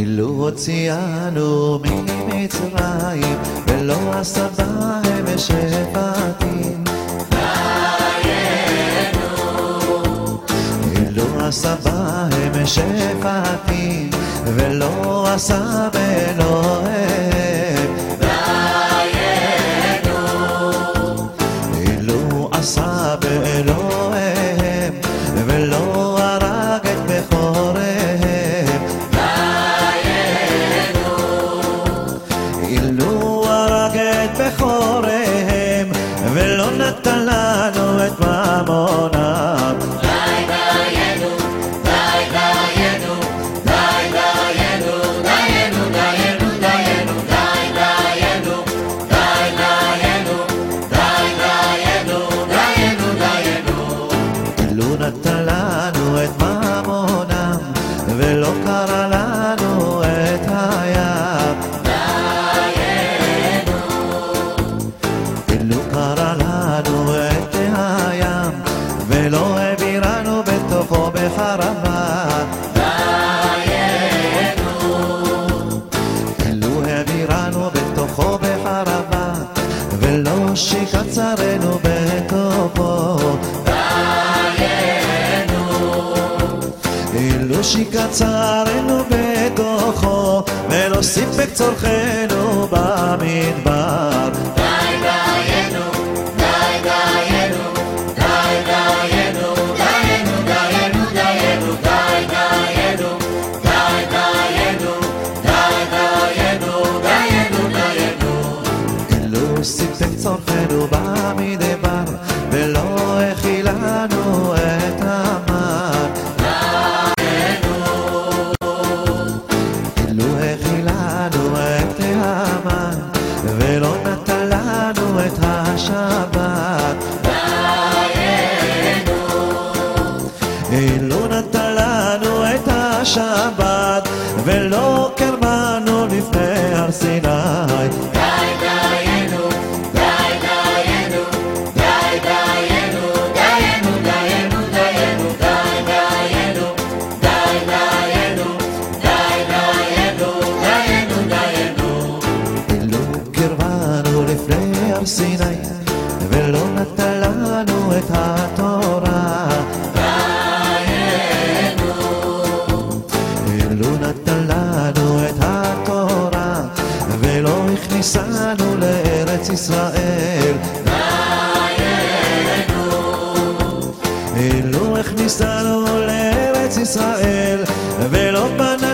אילו הוציאנו ממצרים, ולא עשה בהם שפטים. אילו עשה בהם שפטים, ולא עשה באלוהים. נתן לנו את ממונם. אילו נתן לנו את ממונם, ולא קרא ולא העבירנו בתוכו בחרבה. אילו העבירנו בתוכו בחרבה, ולא שקצרנו בתוכו. אילו שקצרנו בתוכו, ולא סיפק צורכנו במדבר. ולא הכילנו ולא קרבנו לפני הר סיני. נתת לנו את התורה. דיינו. ולא הכניסנו לארץ ישראל. דיינו. ולו הכניסנו לארץ ישראל, ולא פנה...